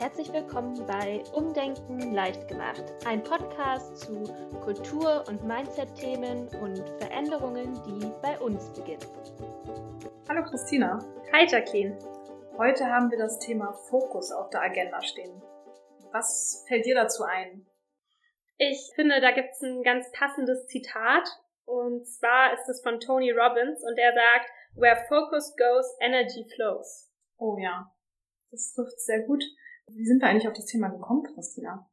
herzlich willkommen bei Umdenken leicht gemacht, ein Podcast zu Kultur- und Mindset-Themen und Veränderungen, die bei uns beginnen. Hallo Christina. Hi Jacqueline. Heute haben wir das Thema Fokus auf der Agenda stehen. Was fällt dir dazu ein? Ich finde, da gibt es ein ganz passendes Zitat. Und zwar ist es von Tony Robbins und er sagt, Where focus goes, energy flows. Oh ja, das trifft sehr gut. Wie sind wir eigentlich auf das Thema gekommen, Christina?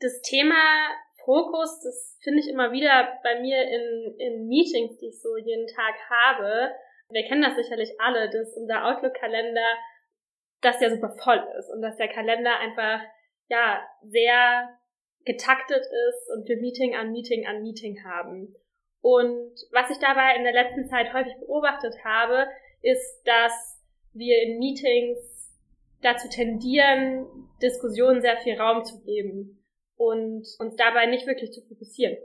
Das Thema Fokus, das finde ich immer wieder bei mir in, in Meetings, die ich so jeden Tag habe. Wir kennen das sicherlich alle, dass unser Outlook-Kalender, dass der super voll ist und dass der Kalender einfach, ja, sehr getaktet ist und wir Meeting an Meeting an Meeting haben. Und was ich dabei in der letzten Zeit häufig beobachtet habe, ist, dass wir in Meetings dazu tendieren, Diskussionen sehr viel Raum zu geben und uns dabei nicht wirklich zu fokussieren.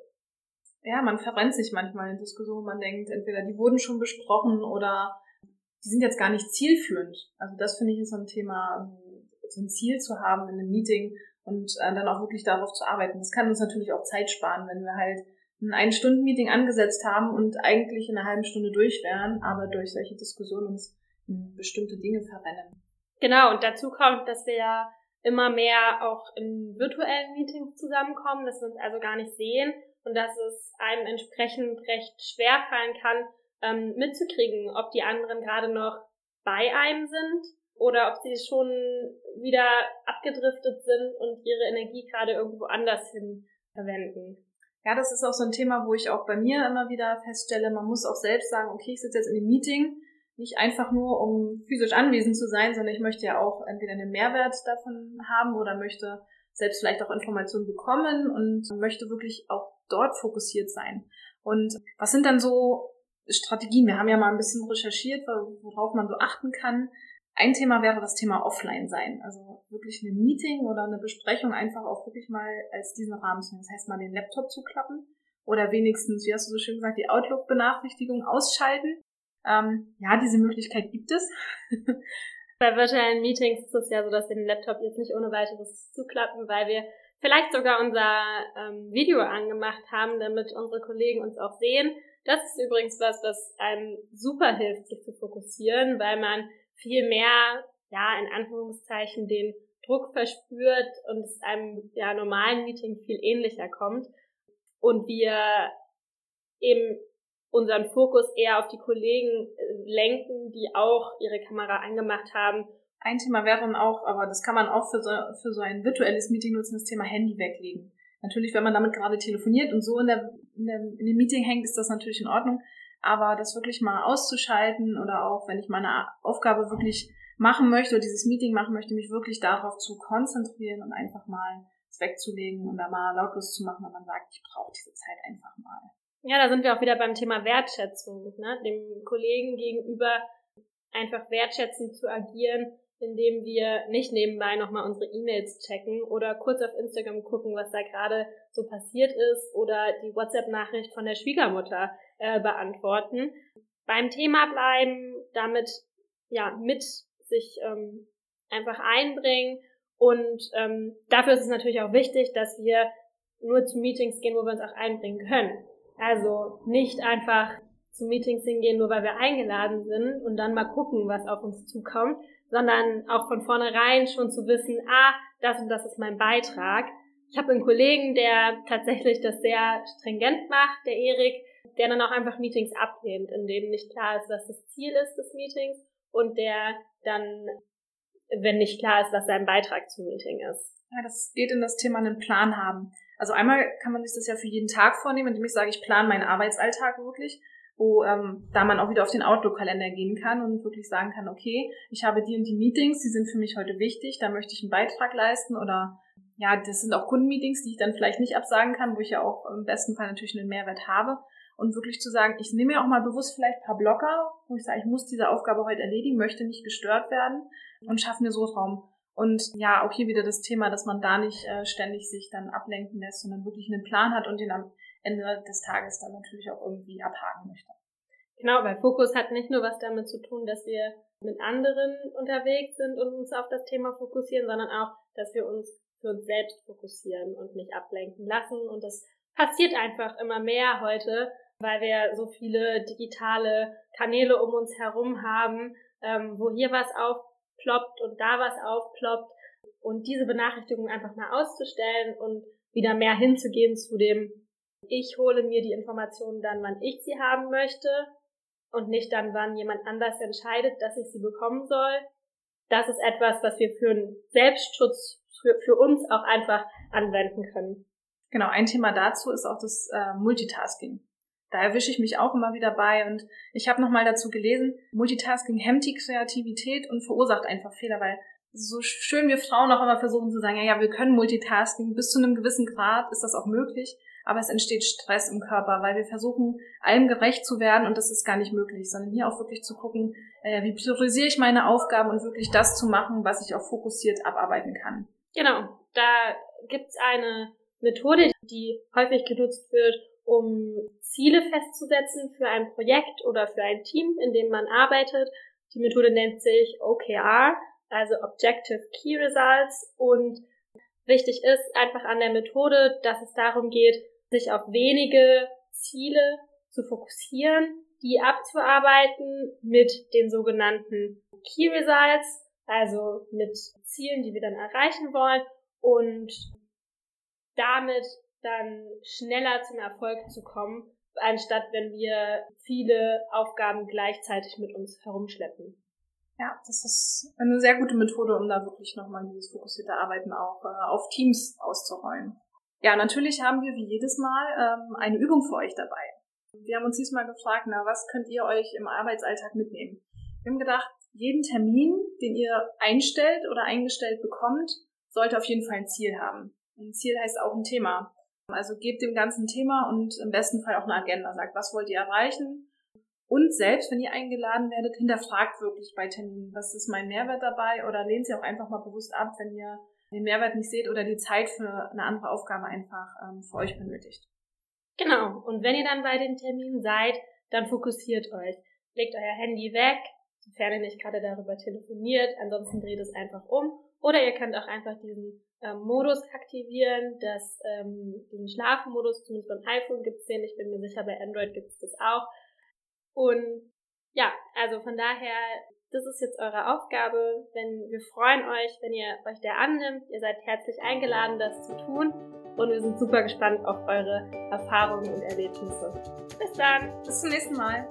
Ja, man verrennt sich manchmal in Diskussionen. Man denkt, entweder die wurden schon besprochen oder die sind jetzt gar nicht zielführend. Also das finde ich ist so ein Thema, so ein Ziel zu haben in einem Meeting und äh, dann auch wirklich darauf zu arbeiten. Das kann uns natürlich auch Zeit sparen, wenn wir halt ein Ein-Stunden-Meeting angesetzt haben und eigentlich in einer halben Stunde durch wären, aber durch solche Diskussionen uns in bestimmte Dinge verrennen. Genau, und dazu kommt, dass wir ja immer mehr auch in virtuellen Meetings zusammenkommen, dass wir uns also gar nicht sehen und dass es einem entsprechend recht schwer fallen kann, ähm, mitzukriegen, ob die anderen gerade noch bei einem sind oder ob sie schon wieder abgedriftet sind und ihre Energie gerade irgendwo anders hin verwenden. Ja, das ist auch so ein Thema, wo ich auch bei mir immer wieder feststelle, man muss auch selbst sagen, okay, ich sitze jetzt in dem Meeting, nicht einfach nur, um physisch anwesend zu sein, sondern ich möchte ja auch entweder einen Mehrwert davon haben oder möchte selbst vielleicht auch Informationen bekommen und möchte wirklich auch dort fokussiert sein. Und was sind dann so Strategien? Wir haben ja mal ein bisschen recherchiert, worauf man so achten kann. Ein Thema wäre das Thema Offline sein. Also wirklich ein Meeting oder eine Besprechung einfach auch wirklich mal als diesen Rahmen zu nehmen. Das heißt mal den Laptop zuklappen oder wenigstens, wie hast du so schön gesagt, die Outlook-Benachrichtigung ausschalten ähm, ja, diese Möglichkeit gibt es. Bei virtuellen Meetings ist es ja so, dass wir den Laptop jetzt nicht ohne weiteres zuklappen, weil wir vielleicht sogar unser ähm, Video angemacht haben, damit unsere Kollegen uns auch sehen. Das ist übrigens was, was einem super hilft, sich zu fokussieren, weil man viel mehr, ja, in Anführungszeichen den Druck verspürt und es einem ja normalen Meeting viel ähnlicher kommt und wir eben unseren Fokus eher auf die Kollegen äh, lenken, die auch ihre Kamera angemacht haben. Ein Thema wäre dann auch, aber das kann man auch für so, für so ein virtuelles Meeting nutzen, das Thema Handy weglegen. Natürlich, wenn man damit gerade telefoniert und so in, der, in, der, in dem Meeting hängt, ist das natürlich in Ordnung. Aber das wirklich mal auszuschalten oder auch, wenn ich meine Aufgabe wirklich machen möchte oder dieses Meeting machen möchte, mich wirklich darauf zu konzentrieren und einfach mal es wegzulegen und da mal lautlos zu machen, wenn man sagt, ich brauche diese Zeit einfach mal. Ja, da sind wir auch wieder beim Thema Wertschätzung, ne? dem Kollegen gegenüber einfach wertschätzend zu agieren, indem wir nicht nebenbei nochmal unsere E-Mails checken oder kurz auf Instagram gucken, was da gerade so passiert ist oder die WhatsApp-Nachricht von der Schwiegermutter äh, beantworten. Beim Thema bleiben, damit ja mit sich ähm, einfach einbringen und ähm, dafür ist es natürlich auch wichtig, dass wir nur zu Meetings gehen, wo wir uns auch einbringen können. Also nicht einfach zu Meetings hingehen, nur weil wir eingeladen sind und dann mal gucken, was auf uns zukommt, sondern auch von vornherein schon zu wissen, ah, das und das ist mein Beitrag. Ich habe einen Kollegen, der tatsächlich das sehr stringent macht, der Erik, der dann auch einfach Meetings ablehnt, in dem nicht klar ist, was das Ziel ist des Meetings und der dann, wenn nicht klar ist, was sein Beitrag zum Meeting ist. Ja, das geht in das Thema einen Plan haben. Also einmal kann man sich das ja für jeden Tag vornehmen, indem ich sage, ich plane meinen Arbeitsalltag wirklich, wo ähm, da man auch wieder auf den Outlook-Kalender gehen kann und wirklich sagen kann, okay, ich habe die und die Meetings, die sind für mich heute wichtig, da möchte ich einen Beitrag leisten oder ja, das sind auch Kundenmeetings, die ich dann vielleicht nicht absagen kann, wo ich ja auch im besten Fall natürlich einen Mehrwert habe. Und wirklich zu sagen, ich nehme mir auch mal bewusst vielleicht ein paar Blocker, wo ich sage, ich muss diese Aufgabe heute erledigen, möchte nicht gestört werden und schaffe mir so Raum. Und ja, auch hier wieder das Thema, dass man da nicht äh, ständig sich dann ablenken lässt, sondern wirklich einen Plan hat und den am Ende des Tages dann natürlich auch irgendwie abhaken möchte. Genau, weil Fokus hat nicht nur was damit zu tun, dass wir mit anderen unterwegs sind und uns auf das Thema fokussieren, sondern auch, dass wir uns für uns selbst fokussieren und nicht ablenken lassen. Und das passiert einfach immer mehr heute, weil wir so viele digitale Kanäle um uns herum haben, ähm, wo hier was aufploppt und da was aufploppt. Und diese Benachrichtigung einfach mal auszustellen und wieder mehr hinzugehen zu dem, ich hole mir die Informationen dann, wann ich sie haben möchte und nicht dann, wann jemand anders entscheidet, dass ich sie bekommen soll. Das ist etwas, was wir für einen Selbstschutz für, für uns auch einfach anwenden können. Genau, ein Thema dazu ist auch das äh, Multitasking. Da erwische ich mich auch immer wieder bei und ich habe nochmal dazu gelesen, Multitasking hemmt die Kreativität und verursacht einfach Fehler, weil so schön wir Frauen auch immer versuchen zu sagen, ja, ja, wir können Multitasking, bis zu einem gewissen Grad ist das auch möglich, aber es entsteht Stress im Körper, weil wir versuchen, allem gerecht zu werden und das ist gar nicht möglich, sondern hier auch wirklich zu gucken, äh, wie priorisiere ich meine Aufgaben und wirklich das zu machen, was ich auch fokussiert abarbeiten kann. Genau, da gibt's eine Methode, die häufig genutzt wird, um Ziele festzusetzen für ein Projekt oder für ein Team, in dem man arbeitet. Die Methode nennt sich OKR, also Objective Key Results und wichtig ist einfach an der Methode, dass es darum geht, sich auf wenige Ziele zu fokussieren, die abzuarbeiten mit den sogenannten Key Results, also mit Zielen, die wir dann erreichen wollen und damit dann schneller zum Erfolg zu kommen, anstatt wenn wir viele Aufgaben gleichzeitig mit uns herumschleppen. Ja, das ist eine sehr gute Methode, um da wirklich nochmal dieses fokussierte Arbeiten auch äh, auf Teams auszurollen. Ja, natürlich haben wir wie jedes Mal ähm, eine Übung für euch dabei. Wir haben uns diesmal gefragt, na, was könnt ihr euch im Arbeitsalltag mitnehmen? Wir haben gedacht, jeden Termin, den ihr einstellt oder eingestellt bekommt, sollte auf jeden Fall ein Ziel haben. Ein Ziel heißt auch ein Thema. Also gebt dem ganzen Thema und im besten Fall auch eine Agenda. Sagt, was wollt ihr erreichen? Und selbst, wenn ihr eingeladen werdet, hinterfragt wirklich bei Terminen, was ist mein Mehrwert dabei oder lehnt sie auch einfach mal bewusst ab, wenn ihr den Mehrwert nicht seht oder die Zeit für eine andere Aufgabe einfach ähm, für euch benötigt. Genau. Und wenn ihr dann bei den Terminen seid, dann fokussiert euch. Legt euer Handy weg, sofern ihr nicht gerade darüber telefoniert. Ansonsten dreht es einfach um. Oder ihr könnt auch einfach diesen ähm, Modus aktivieren, das, ähm, diesen Schlafmodus, zumindest beim iPhone gibt es den, ich bin mir sicher, bei Android gibt es das auch. Und ja, also von daher, das ist jetzt eure Aufgabe. Wenn wir freuen euch, wenn ihr euch der annimmt. Ihr seid herzlich eingeladen, das zu tun. Und wir sind super gespannt auf eure Erfahrungen und Erlebnisse. Bis dann. Bis zum nächsten Mal.